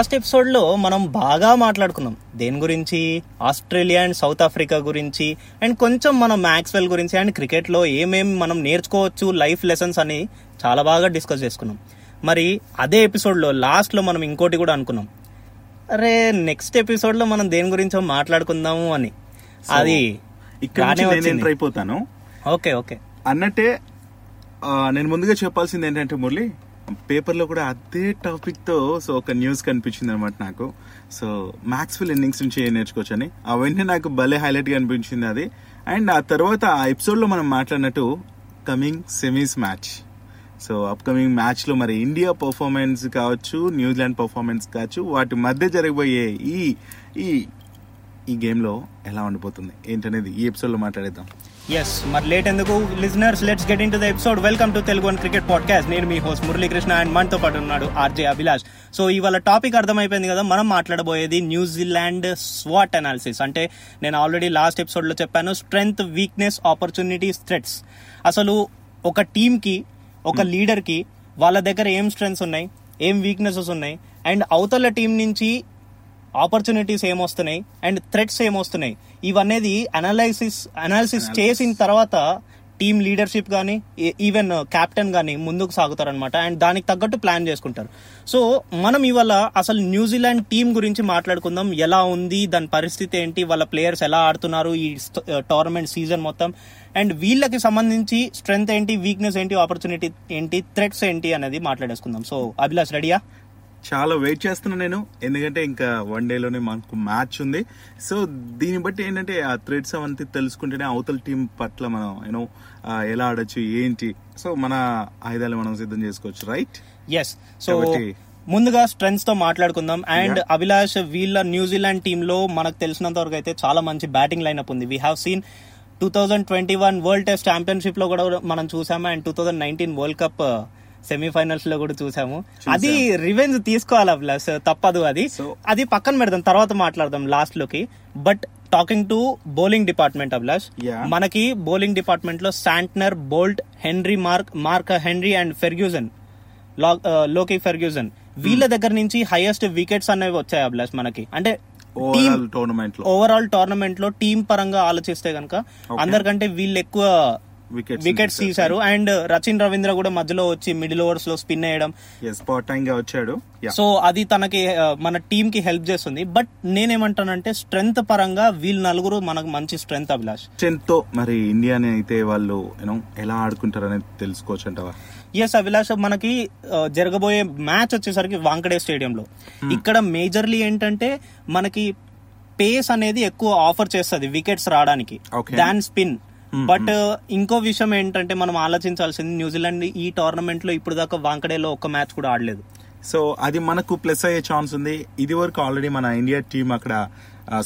Last ఎపిసోడ్లో మనం బాగా మాట్లాడుకున్నాం. దేని గురించి? ఆస్ట్రేలియా అండ్ సౌత్ ఆఫ్రికా గురించి అండ్ కొంచెం మనం మ్యాక్స్వెల్ గురించి అండ్ క్రికెట్లో ఏమేం మనం నేర్చుకోవచ్చు లైఫ్ లెసన్స్ అని చాలా బాగా డిస్కస్ చేసుకున్నాం. మరి అదే ఎపిసోడ్లో లాస్ట్లో మనం ఇంకోటి కూడా అనుకున్నాం. అరే నెక్స్ట్ ఎపిసోడ్లో మనం దేని గురించో మాట్లాడుకుందాము అని. అది ఇక్కడ అయిపోతాను. Okay okay. అన్నట్టే నేను ముందుగా చెప్పాల్సింది ఏంటంటే మురళి పేపర్లో కూడా అదే టాపిక్తో సో ఒక న్యూస్ కనిపించింది అనమాట నాకు. సో మ్యాక్స్వెల్ ఇన్నింగ్స్ నుంచి నేర్చుకోవచ్చని. అవన్నీ నాకు భలే హైలైట్గా అనిపించింది అది. అండ్ ఆ తర్వాత ఆ ఎపిసోడ్లో మనం మాట్లాడినట్టు coming semis match. So upcoming మ్యాచ్లో మరి ఇండియా పర్ఫార్మెన్స్ కావచ్చు న్యూజిలాండ్ పర్ఫార్మెన్స్ కావచ్చు వాటి మధ్య జరగబోయే ఈ ఈ ఈ గేమ్లో ఎలా ఉండిపోతుంది? ఏంటనేది ఈ ఎపిసోడ్లో మాట్లాడేద్దాం. ఎస్ మరి లేట్ ఎందుకు? Listeners let's get into the episode welcome to Telugu one cricket podcast నేను మీ హోస్ట్ మురళీకృష్ణ అండ్ మనతో పాటు ఉన్నాడు ఆర్జే అభిలాష్ సో ఇవాళ టాపిక్ అర్థమైపోయింది కదా మనం మాట్లాడబోయేది న్యూజిలాండ్ స్వాట్ అనాలిసిస్ అంటే నేను ఆల్రెడీ లాస్ట్ ఎపిసోడ్లో చెప్పాను స్ట్రెంగ్త్ వీక్నెస్ ఆపర్చునిటీస్ థ్రెట్స్ అసలు ఒక టీమ్కి ఒక లీడర్కి వాళ్ళ దగ్గర ఏం స్ట్రెంగ్స్ ఉన్నాయి ఏం వీక్నెసెస్ ఉన్నాయి అండ్ అవతల టీం నుంచి ఆపర్చునిటీస్ ఏమొస్తున్నాయి అండ్ థ్రెట్స్ ఏమొస్తున్నాయి ఇవనేది అనాలైసిస్ అనాలిసిస్ చేసిన తర్వాత టీమ్ లీడర్షిప్ కానీ ఈవెన్ కెప్టెన్ కానీ ముందుకు సాగుతారనమాట అండ్ దానికి తగ్గట్టు ప్లాన్ చేసుకుంటారు. సో మనం ఇవాళ అసలు న్యూజిలాండ్ టీం గురించి మాట్లాడుకుందాం. ఎలా ఉంది దాని పరిస్థితి ఏంటి వాళ్ళ ప్లేయర్స్ ఎలా ఆడుతున్నారు ఈ టోర్నమెంట్ సీజన్ మొత్తం అండ్ వీళ్ళకి సంబంధించి స్ట్రెంగ్త్ ఏంటి వీక్నెస్ ఏంటి ఆపర్చునిటీ ఏంటి థ్రెట్స్ ఏంటి అనేది మాట్లాడేసుకుందాం. సో అభిలాష్ రెడీయా? చాలా వెయిట్ చేస్తున్నా నేను. ఎందుకంటే ఇంకా వన్ డేలోనే మనకు మ్యాచ్ ఉంది. సో దీన్ని బట్టి ఏంటంటే ఆ థ్రెడ్స్ అవంతా తెలుసుకుంటేనే అవతల టీం పట్ల మనం యూనో ఎలా ఆడొచ్చు ఏంటి. సో మన ఆయుధాలు మనం సిద్ధం చేసుకోవచ్చు రైట్ ఎస్ సో ముందుగా స్ట్రెంగ్స్తో మాట్లాడుకుందాం. అండ్ అభిలాష్ వీళ్ళ న్యూజిలాండ్ టీమ్లో మనకు తెలిసినంత వరకు అయితే చాలా మంచి బ్యాటింగ్ లైనప్ ఉంది. We have seen two thousand twenty one world test ఛాంపియన్షిప్లో కూడా మనం చూసాము. And two thousand nineteen world cup సెమీఫైనల్స్లో కూడా చూసాము. అది రివెంజ్ తీసుకోవాలి అభిలాష్ తప్పదు అది. అది పక్కన పెడదాం తర్వాత మాట్లాడదాం లాస్ట్లోకి but talking to bowling department Abhilash. మనకి బౌలింగ్ డిపార్ట్మెంట్లో Santner Boult Henry Mark Mark Henry and ఫెర్గ్యూజన్లోకి Ferguson వీళ్ళ దగ్గర నుంచి హైయెస్ట్ వికెట్స్ అనేవి వచ్చాయి అభిలాష్ మనకి. అంటే ఓవరాల్ టోర్నమెంట్లో. ఓవరాల్ టోర్నమెంట్లో టీం పరంగా ఆలోచిస్తే గనక అందరికంటే వీళ్ళు ఎక్కువ వికెట్స్ వికెట్స్ తీశారు. అండ్ రచిన్ రవీంద్ర కూడా మధ్యలో వచ్చి మిడిల్ ఓవర్స్లో స్పిన్ వేయడం. ఎస్ టైం గా వచ్చాడు. సో అది తనకి ఆ, మన టీం కి హెల్ప్ చేస్తుంది. బట్ నేనేమంటానంటే స్ట్రెంగ్త్ పరంగా వీళ్ళు నలుగురు మనకు మంచి స్ట్రెంగ్త్ అభిలాష్. స్ట్రెంత్తో మరి ఇండియాని అయితే వాళ్ళు యూనో ఎలా ఆడుకుంటారు అనేది తెలుసుకోవచ్చు అంటావా? ఎస్ అభిలాష్ మనకి ఆ, జరగబోయే మ్యాచ్ వచ్చేసరికి వాంకడే స్టేడియంలో ఇక్కడ మేజర్లీ ఏంటంటే మనకి పేస్ అనేది ఎక్కువ ఆఫర్ చేస్తుంది వికెట్స్ రావడానికి. దాన్ స్పిన్ బట్ ఇంకో విషయం ఏంటంటే మనం ఆలోచించాల్సింది న్యూజిలాండ్ ఈ టోర్నమెంట్లో ఇప్పుడు దాకా వాంకడేలో ఒక్క మ్యాచ్ కూడా ఆడలేదు. సో అది మనకు ప్లస్ అయ్యే ఛాన్స్ ఉంది. ఇది వరకు ఆల్రెడీ మన ఇండియా టీం అక్కడ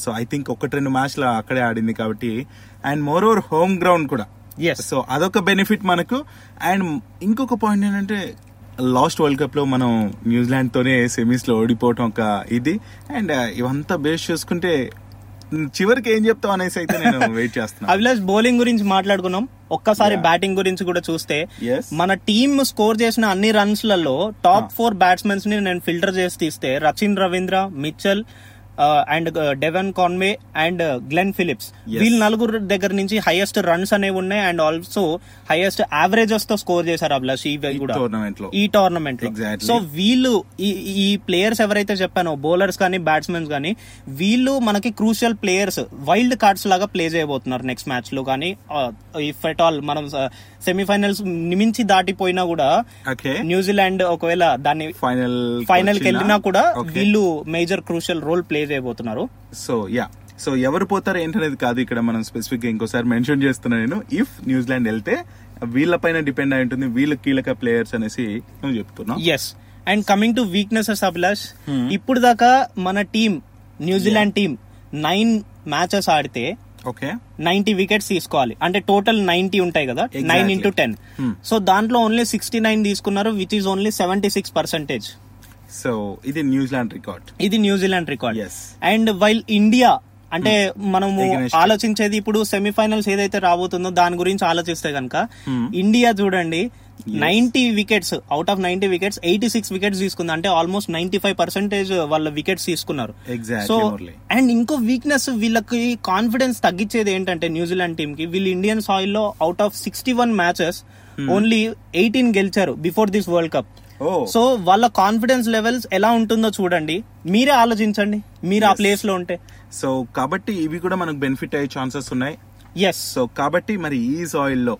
సో ఐ థింక్ ఒకటి రెండు మ్యాచ్లు అక్కడే ఆడింది కాబట్టి and more over home ground కూడా. ఎస్ సో అదొక బెనిఫిట్ మనకు. అండ్ ఇంకొక పాయింట్ ఏంటంటే లాస్ట్ వరల్డ్ కప్లో మనం న్యూజిలాండ్ తోనే సెమీస్లో ఓడిపోవటం ఒక ఇది. అండ్ ఇవంతా బేస్ చూసుకుంటే చివరికి ఏం చెప్తావు అనేసి అయితే నేను వెయిట్ చేస్తున్నా. అభిలాష్ బౌలింగ్ గురించి మాట్లాడుకున్నాం. ఒక్కసారి బ్యాటింగ్ గురించి కూడా చూస్తే. మన టీమ్ స్కోర్ చేసిన అన్ని రన్స్లలో టాప్ ఫోర్ బ్యాట్స్మెన్స్ని నేను ఫిల్టర్ చేసి తీస్తే Rachin Ravindra Mitchell and Devon Conway and Glenn Phillips. వీళ్ళు నలుగురు దగ్గర నుంచి హైయెస్ట్ రన్స్ అనేవి ఉన్నాయి. అండ్ ఆల్సో హైయెస్ట్ యావరేజెస్తో స్కోర్ చేశారు అభిలాష్ ఇవి ఈ కూడా. ఈ టోర్నమెంట్లో. సో వీళ్ళు ఈ ప్లేయర్స్ ఎవరైతే చెప్పానో బౌలర్స్ కానీ బ్యాట్స్మెన్స్ కానీ వీళ్ళు మనకి క్రూషియల్ ప్లేయర్స్ వైల్డ్ కార్డ్స్ లాగా ప్లే చేయబోతున్నారు నెక్స్ట్ మ్యాచ్లో. కానీ ఇఫ్ ఎట్ ఆల్ మనం సెమీఫైనల్స్ మించి దాటిపోయినా కూడా న్యూజిలాండ్ ఒకవేళ దాన్ని ఫైనల్ ఫైనల్కి వెళ్ళినా కూడా వీళ్ళు మేజర్ క్రూషియల్ రోల్ ప్లే చేయబోతున్నారు సో యా సో ఎవరు పోతారు ఏంటనేది కాదు ఇక్కడ మనం స్పెసిఫిక్గా ఇంకోసారి మెన్షన్ చేస్తున్నా నేను. ఇఫ్ న్యూజిలాండ్ వెళ్తే వీళ్ళ పైన డిపెండ్ అయి ఉంటుంది వీళ్ళ కీలక ప్లేయర్స్ అనేసి నువ్వు చెప్తున్నావు. Yes and coming to weaknesses Abhilash ఇప్పుడు దాకా మన team New Zealand team nine matches ఆడితే ఓకే నైన్టీ వికెట్స్ తీసుకోవాలి. అంటే టోటల్ నైన్టీ ఉంటాయి కదా. Nine into ten Hmm. So దాంట్లో ఓన్లీ సిక్స్టీ నైన్ తీసుకున్నారు which is only seventy six percentage so ఇది న్యూజిలాండ్ రికార్డ్ ఇది New Zealand record. And while India అంటే మనము Against. ఆలోచించేది ఇప్పుడు సెమీఫైనల్స్ ఏదైతే రాబోతుందో దాని గురించి ఆలోచిస్తే కనుక Hmm. ఇండియా చూడండి ninety wickets out of ninety wickets eighty six wickets తీసుకుంది అంటే ఆల్మోస్ట్ నైన్టీ ఫైవ్ పర్సెంటేజ్ వాళ్ళ వికెట్స్ తీసుకున్నారు సో. అండ్ ఇంకో వీక్నెస్ వీళ్ళకి కాన్ఫిడెన్స్ తగ్గించేది ఏంటంటే న్యూజిలాండ్ టీమ్కి వీళ్ళు Indian సాయిల్లో out of sixty one matches only eighteen గెలిచారు before this world cup so వాళ్ళ కాన్ఫిడెన్స్ లెవెల్స్ ఎలా ఉంటుందో చూడండి. మీరే ఆలోచించండి. మీరు ఆ ప్లేస్లో ఉంటే. సో కాబట్టి ఇవి కూడా మనకు బెనిఫిట్ అయ్యే ఛాన్సెస్ ఉన్నాయి. ఎస్ సో కాబట్టి మరి ఈ సాయిల్లో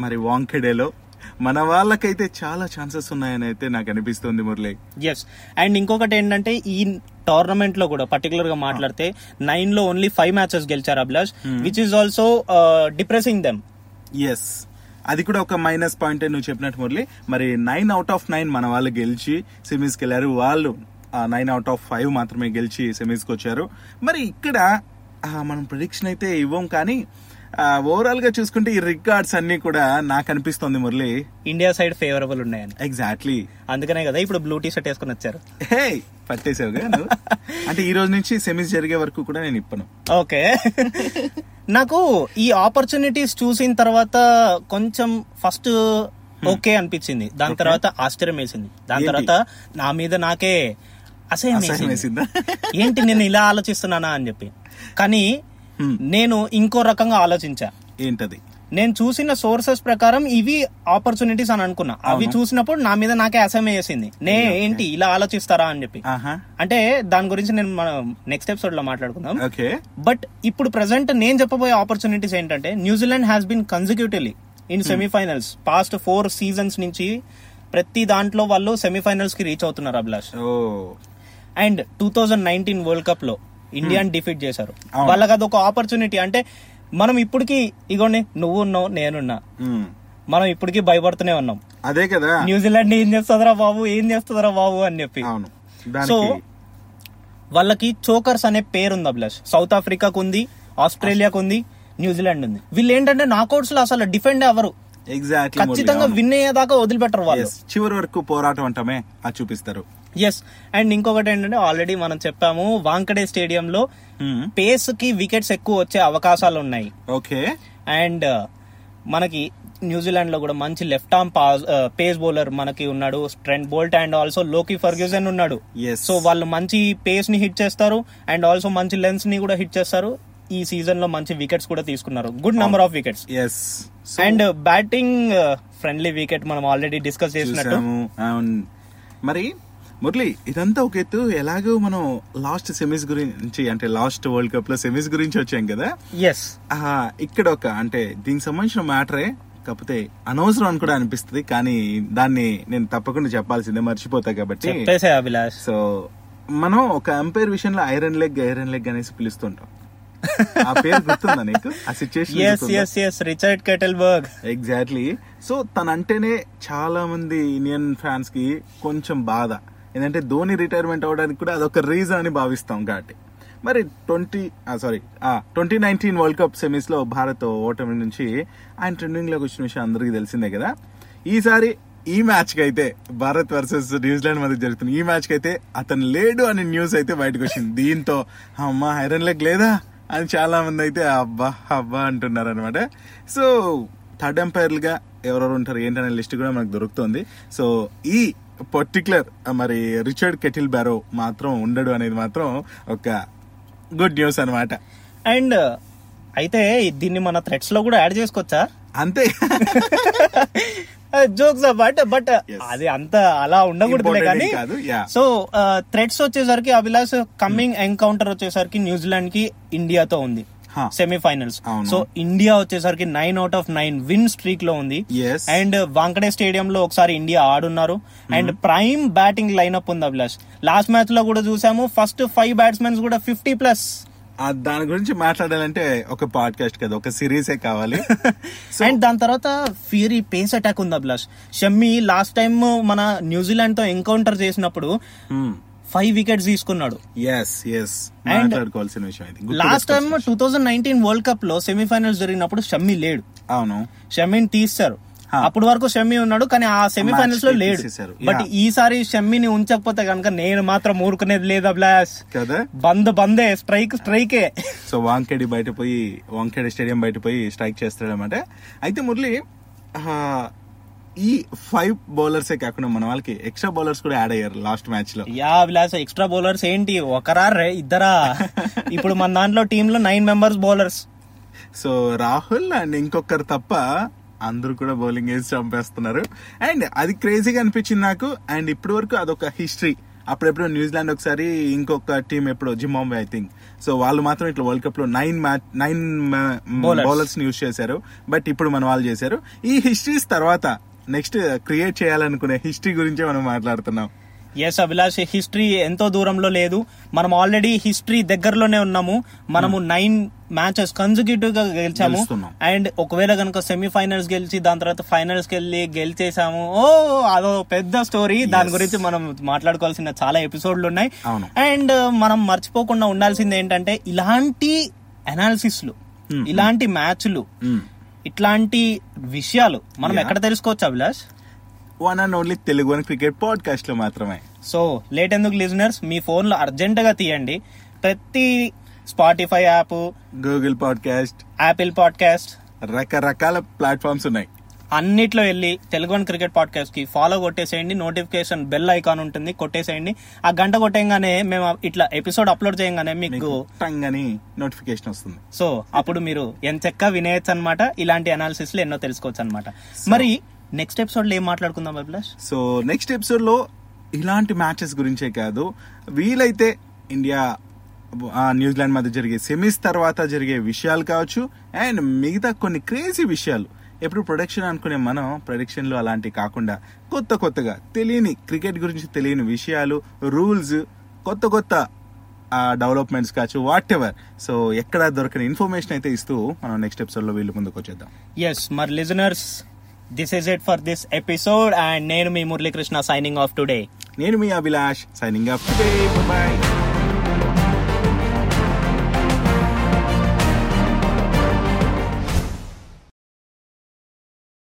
మరి వాంకెడేలో మన వాళ్ళకైతే చాలా ఛాన్సెస్ ఉన్నాయని అయితే నాకు అనిపిస్తుంది మురళి. ఎస్ అండ్ ఇంకొకటి ఏంటంటే ఈ టోర్నమెంట్లో కూడా పర్టికులర్గా మాట్లాడితే నైన్లో ఓన్లీ ఫైవ్ మ్యాచెస్ గెలిచారు Abhilash which is also depressing them yes అది కూడా ఒక మైనస్ పాయింట్ నువ్వు చెప్పినట్టు మురళి. మరి నైన్ అవుట్ ఆఫ్ నైన్ మన వాళ్ళు గెలిచి సెమీస్కి వెళ్ళారు. వాళ్ళు నైన్ అవుట్ ఆఫ్ ఫైవ్ మాత్రమే గెలిచి సెమీస్కి వచ్చారు. మరి ఇక్కడ మనం ప్రొడిక్షన్ అయితే ఇవ్వం కానీ ఓవరాల్గా చూసుకుంటే ఈ రికార్డ్స్ అన్ని కూడా నాకు అనిపిస్తుంది మురళి. ఇండియా సైడ్ ఫేవరబుల్ ఉన్నాయని. ఎగ్జాక్ట్లీ అందుకనే కదా ఇప్పుడు బ్లూ టీ షర్ట్ వేసుకుని వచ్చారు. హే పట్టేసావుగా అంటే ఈ రోజు నుంచి సెమీస్ జరిగే వరకు కూడా నేను ఇప్పను. ఓకే. నాకు ఈ ఆపర్చునిటీస్ చూసిన తర్వాత కొంచెం ఫస్ట్ ఓకే అనిపించింది. దాని తర్వాత ఆశ్చర్యం వేసింది. దాని? తర్వాత నా మీద నాకే అసహ్యం ఏంటి నేను ఇలా ఆలోచిస్తున్నానా అని చెప్పి. కానీ Hmm. నేను ఇంకో రకంగా ఆలోచించా. ఏంటది? నేను చూసిన సోర్సెస్ ప్రకారం ఇవి ఆపర్చునిటీస్ అని అనుకున్నా. అవి చూసినప్పుడు నా మీద నాకే అసహ్యం వేసింది. నే ఏంటి ఇలా ఆలోచిస్తారా అని చెప్పి. అంటే దాని గురించి నేను మన నెక్స్ట్ ఎపిసోడ్లో మాట్లాడుకుందాం. బట్ ఇప్పుడు ప్రెసెంట్ నేను చెప్పబోయే ఆపర్చునిటీస్ ఏంటంటే New Zealand has been consecutively in semifinals past four seasons నుంచి ప్రతి దాంట్లో వాళ్ళు సెమీఫైనల్స్కి రీచ్ అవుతున్నారు Abhilash. And two thousand nineteen world కప్లో ఇండియాని డిఫీట్ చేశారు. వాళ్ళకి అదొక ఆపర్చునిటీ అంటే మనం ఇప్పటికి ఇగోండి నువ్వు ఉన్నావు నేనున్నా. మ్మ్. మనం ఇప్పటికి భయపడుతూనే ఉన్నాం. అదే కదా. న్యూజిలాండ్ ఏం చేస్తుందిరా బాబు ఏం చేస్తుందిరా బాబు అని చెప్పి. సో వాళ్ళకి చోకర్స్ అనే పేరు ఉంది అభిలాష్. సౌత్ ఆఫ్రికాకు ఉంది ఆస్ట్రేలియాకు ఉంది న్యూజిలాండ్ ఉంది వీళ్ళు ఏంటంటే నాకౌట్స్లో అసలు డిఫెండ్ అవ్వరు. ఎగ్జాక్ట్లీ ఖచ్చితంగా విన్ అయ్యేదాకా వదిలిపెట్టరు వాళ్ళు. చివరి వరకు పోరాటం అంటామే అది చూపిస్తారు. ఎస్ అండ్ ఇంకొకటి ఏంటంటే ఆల్రెడీ మనం చెప్పాము వాంకడే స్టేడియం లో పేస్కి వికెట్స్ ఎక్కువ వచ్చే అవకాశాలు ఉన్నాయి. ఓకే అండ్ మనకి న్యూజిలాండ్లో కూడా మంచి లెఫ్ట్ ఆర్మ్ పేస్ బౌలర్ మనకి ఉన్నాడు. Trent Boult and also Lockie Ferguson ఉన్నాడు. సో వాళ్ళు మంచి పేస్ని హిట్ చేస్తారు అండ్ ఆల్సో మంచి లెన్స్ని కూడా హిట్ చేస్తారు. ఈ సీజన్లో మంచి వికెట్స్ కూడా తీసుకున్నారు. Good number of wickets yes and batting friendly wicket మనం ఆల్రెడీ డిస్కస్ చేసినట్టు. మరి మురళి ఇదంతా ఒక ఎత్తు ఎలాగో మనం లాస్ట్ సెమీస్ గురించి అంటే లాస్ట్ వరల్డ్ కప్లో సెమీస్ గురించి వచ్చాం కదా? ఎస్ ఇక్కడ ఒక అంటే దీనికి సంబంధించిన మ్యాటరే కాకపోతే అనవసరం అని కూడా అనిపిస్తుంది కానీ దాన్ని నేను తప్పకుండా చెప్పాల్సిందే మర్చిపోతా కాబట్టి. సో మనం ఒక అంపైర్ విషయంలో ఐరన్ లెగ్ ఐరన్ లెగ్ అనేసి పిలుస్తుంటాం. ఆ పేరు గుర్తుందా నీకు? ఆ yes situation yes yes Richard Kettleborough exactly so తన అంటేనే చాలా మంది ఇండియన్ ఫ్యాన్స్కి కొంచెం బాధ. ఏంటంటే ధోని రిటైర్మెంట్ అవడానికి కూడా అదొక రీజన్ అని భావిస్తాం కాబట్టి. మరి twenty sorry twenty nineteen world cup సెమీస్లో Bharat ఓటమి నుంచి ఆయన ట్రెండింగ్లోకి వచ్చిన విషయం అందరికీ తెలిసిందే కదా. ఈసారి ఈ మ్యాచ్కి అయితే భారత్ వర్సెస్ న్యూజిలాండ్ మధ్య జరుగుతుంది ఈ మ్యాచ్కి అయితే అతను లేడు అనే న్యూస్ అయితే బయటకు వచ్చింది. దీంతో అమ్మా ఐరన్ లెగ్ లేదా? అని చాలా మంది అయితే అబ్బా అబ్బా అంటున్నారు అనమాట సో థర్డ్ ఎంపైర్లుగా ఎవరెవరు ఉంటారు ఏంటనే లిస్ట్ కూడా మనకు దొరుకుతుంది. సో ఈ పర్టికులర్ మరి రిచర్డ్ కెటిల్ బ్యారో మాత్రం ఉండడు అనేది మాత్రం ఒక గుడ్ న్యూస్ అన్నమాట. అండ్ అయితే దీన్ని మన థ్రెడ్స్లో కూడా యాడ్ చేసుకోవచ్చా? అంతే. Jokes but but. అది అంత అలా ఉండకూడదులే Important కానీ. సో థ్రెడ్స్ వచ్చేసరికి అభిలాష్ కమింగ్ ఎన్కౌంటర్ వచ్చేసరికి న్యూజిలాండ్కి ఇండియాతో ఉంది. సెమీఫైనల్స్. సో ఇండియా వచ్చేసరికి nine out of nine win స్ట్రీక్లో ఉంది. అండ్ వాంకడే స్టేడియం లో ఒకసారి ఇండియా ఆడున్నారు అండ్ ప్రైమ్ బ్యాటింగ్ లైనప్ ఉంది అభిలాష్ లాస్ట్ మ్యాచ్లో కూడా చూసాము ఫస్ట్ ఫైవ్ బ్యాట్స్మెన్స్ కూడా ఫిఫ్టీ ప్లస్ దాని గురించి మాట్లాడాలంటే ఒక పాడ్కాస్ట్ కదా ఒక సిరీసే కావాలి. అండ్ దాని తర్వాత ఫియరీ పేస్ అటాక్ ఉంది అభిలాష్. షమ్మి లాస్ట్ టైం మన న్యూజిలాండ్తో ఎన్కౌంటర్ చేసినప్పుడు ఫైవ్ వికెట్స్ తీసుకున్నాడు. ఎస్ ఎస్ And మాట్లాడుకోవాల్సిన విషయం last time two thousand nineteen world కప్లో సెమీఫైనల్స్ జరిగినప్పుడు షమ్మి లేడు. అవును. షమ్మిని తీస్తారు. అప్పటి వరకు షమ్మి ఉన్నాడు కానీ ఆ సెమీఫైనల్స్లో లేడు. బట్. ఈసారి షమ్మిని ఉంచకపోతే కనుక నేను మాత్రం ఊరుకునేది లేదా బ్లాస్ కదా? బంద్ బందే. స్ట్రైక్ స్ట్రైకే. సో వాంకేడి బయట పోయి వాంకేడి స్టేడియం బయట పోయి స్ట్రైక్ చేస్తాడనమాట అయితే మురళి ఈ ఫైవ్ బౌలర్సే కాకుండా మన వాళ్ళకి ఎక్స్ట్రా బౌలర్స్ కూడా యాడ్ అయ్యారు లాస్ట్ మ్యాచ్లో. యా విలాస్ ఎక్స్ట్రా బౌలర్స్ ఏంటి? ఒకరా ఇద్దరా? ఇప్పుడు మన దాంట్లో టీమ్లో nine members bowlers so Rahul and ఇంకొకరు తప్ప అందరూ కూడా బౌలింగ్ వేసి చంపేస్తున్నారు. అండ్ అది క్రేజీగా అనిపించింది నాకు. అండ్ ఇప్పటి వరకు అదొక హిస్టరీ. అప్పుడెప్పుడు న్యూజిలాండ్ ఒకసారి ఇంకొక టీం ఎప్పుడు జింబాంబే ఐ థింక్ సో వాళ్ళు మాత్రం ఇట్లా వరల్డ్ కప్లో nine match nine. Bowlers use చేశారు. బట్ ఇప్పుడు మన వాళ్ళు చేశారు. ఈ హిస్టరీస్ తర్వాత నెక్స్ట్ క్రియేట్ చేయాలనుకునే హిస్టరీ గురించే మనం మాట్లాడుతున్నాం. ఎస్ అభిలాష్ హిస్టరీ ఎంతో దూరంలో లేదు మనం ఆల్రెడీ హిస్టరీ దగ్గరలోనే ఉన్నాము మనము నైన్ మ్యాచెస్ కన్సిక్యూటివ్గా గెలిచాము. అండ్ ఒకవేళ కనుక సెమీఫైనల్స్ గెలిచి దాని తర్వాత ఫైనల్స్ వెళ్ళి గెలిచేసాము ఓ అదో పెద్ద స్టోరీ దాని గురించి మనం మాట్లాడుకోవాల్సిన చాలా ఎపిసోడ్లు ఉన్నాయి. అండ్ మనం మర్చిపోకుండా ఉండాల్సింది ఏంటంటే ఇలాంటి అనాలిసిస్లు Hmm. ఇలాంటి మ్యాచ్లు Mm. ఇట్లాంటి విషయాలు మనం. ఎక్కడ తెలుసుకోవచ్చు Abhilash one and only Telugu అని క్రికెట్ పాడ్కాస్ట్లో మాత్రమే. సో లేట్ ఎందుకు లిజనర్స్? మీ ఫోన్లో అర్జెంట్గా తీయండి. ప్రతి Spotify app Google podcast Apple podcast రకరకాల ప్లాట్ఫామ్స్ ఉన్నాయి. అన్నిట్లో వెళ్ళి తెలుగు వన్ క్రికెట్ పాడ్కాస్ట్కి ఫాలో కొట్టేసేయండి. నోటిఫికేషన్ బెల్ ఐకాన్ ఉంటుంది కొట్టేసేయండి. ఆ గంట కొట్టేయంగానే మేము ఇట్లా ఎపిసోడ్ అప్లోడ్ చేయగానే మీకు నోటిఫికేషన్ వస్తుంది. సో అప్పుడు మీరు ఎంచక్క వినేయచ్చు అనమాట ఇలాంటి అనాలిసిస్లో ఎన్నో తెలుసుకోవచ్చు అనమాట మరి నెక్స్ట్ ఎపిసోడ్లో ఏం మాట్లాడుకుందాం అభిలాష్? సో నెక్స్ట్ ఎపిసోడ్లో ఇలాంటి మ్యాచెస్ గురించే కాదు. వీలైతే ఇండియా ఆ, న్యూజిలాండ్ మధ్య జరిగే సెమీస్ తర్వాత జరిగే విషయాలు కావచ్చు అండ్ మిగతా కొన్ని క్రేజీ విషయాలు. ఎప్పుడు ప్రొడక్షన్ అనుకునే మనం ప్రొడక్షన్లో అలాంటివి కాకుండా కొత్త కొత్తగా తెలియని క్రికెట్ గురించి తెలియని విషయాలు రూల్స్ కొత్త కొత్త డెవలప్మెంట్స్ కావచ్చు వాట్ ఎవర్ సో ఎక్కడ దొరకని ఇన్ఫర్మేషన్ అయితే ఇస్తూ మనం నెక్స్ట్ ఎపిసోడ్లో వీళ్ళు ముందుకు వచ్చేద్దాం ఎస్ మరి listeners this is it for this episode and నేను మీ మురళీకృష్ణ సైనింగ్ ఆఫ్ టుడే నేను మీ అభిలాష్ సైనింగ్ ఆఫ్ బాయ్